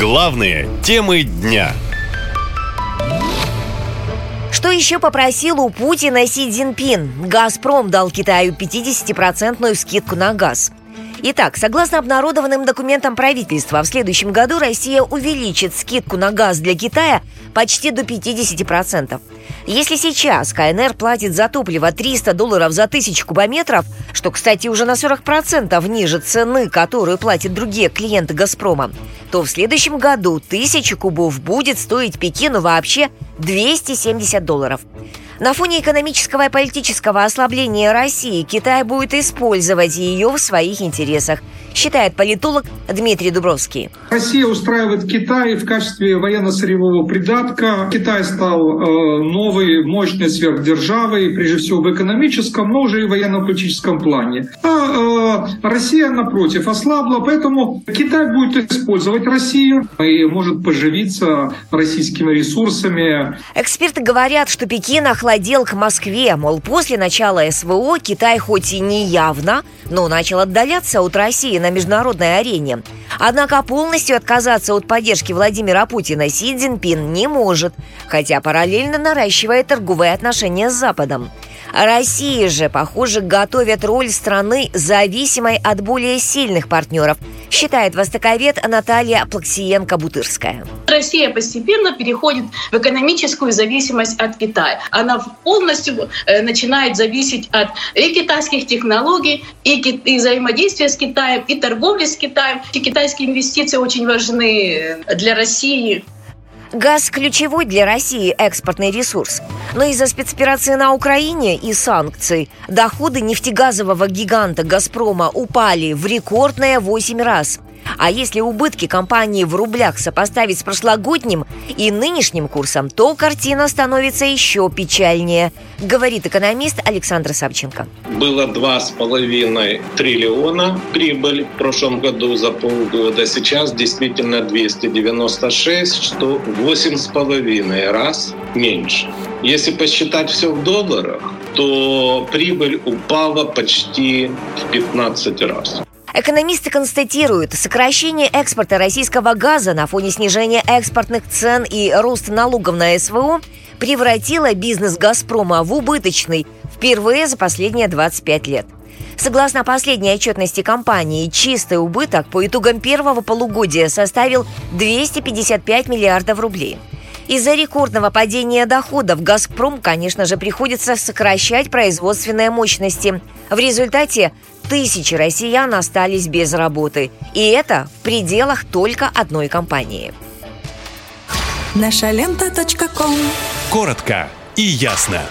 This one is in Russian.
Главные темы дня. Что еще попросил у Путина Си Цзиньпин? «Газпром» дал Китаю 50% скидку на газ. Итак, согласно обнародованным документам правительства, в следующем году Россия увеличит скидку на газ для Китая почти до 50%. Если сейчас КНР платит за топливо 300 долларов за тысячу кубометров, что, кстати, уже на 40% ниже цены, которую платят другие клиенты «Газпрома», то в следующем году тысяча кубов будет стоить Пекину вообще 270 долларов. На фоне экономического и политического ослабления России Китай будет использовать ее в своих интересах, считает политолог Дмитрий Дубровский. Россия устраивает Китай в качестве военно-сырьевого придатка. Китай стал э, новой мощной сверхдержавой, прежде всего в экономическом, но уже и военно-политическом плане. А э, Россия, напротив, ослабла, поэтому Китай будет использовать Россию и может поживиться российскими ресурсами. Эксперты говорят, что Пекин охладел к Москве, мол, после начала СВО Китай хоть и не явно, но начал отдаляться от России на международной арене. Однако полностью отказаться от поддержки Владимира Путина Си Цзиньпин не может, хотя параллельно наращивает торговые отношения с Западом. Россия же, похоже, готовит роль страны, зависимой от более сильных партнеров, считает востоковед Наталья Плаксиенко-Бутырская. Россия постепенно переходит в экономическую зависимость от Китая. Она полностью э, начинает зависеть от и китайских технологий, и, и взаимодействия с Китаем, и торговли с Китаем. И китайские инвестиции очень важны для России. Газ – ключевой для России экспортный ресурс. Но из-за спецоперации на Украине и санкций доходы нефтегазового гиганта «Газпрома» упали в рекордные 8 раз – а если убытки компании в рублях сопоставить с прошлогодним и нынешним курсом, то картина становится еще печальнее, говорит экономист Александр Савченко. Было 2,5 триллиона прибыль в прошлом году за полгода. Сейчас действительно 296, что 8,5 раз меньше. Если посчитать все в долларах, то прибыль упала почти в 15 раз. Экономисты констатируют, сокращение экспорта российского газа на фоне снижения экспортных цен и роста налогов на СВО превратило бизнес «Газпрома» в убыточный впервые за последние 25 лет. Согласно последней отчетности компании, чистый убыток по итогам первого полугодия составил 255 миллиардов рублей – из-за рекордного падения доходов «Газпром», конечно же, приходится сокращать производственные мощности. В результате тысячи россиян остались без работы. И это в пределах только одной компании. Наша лента. Коротко и ясно.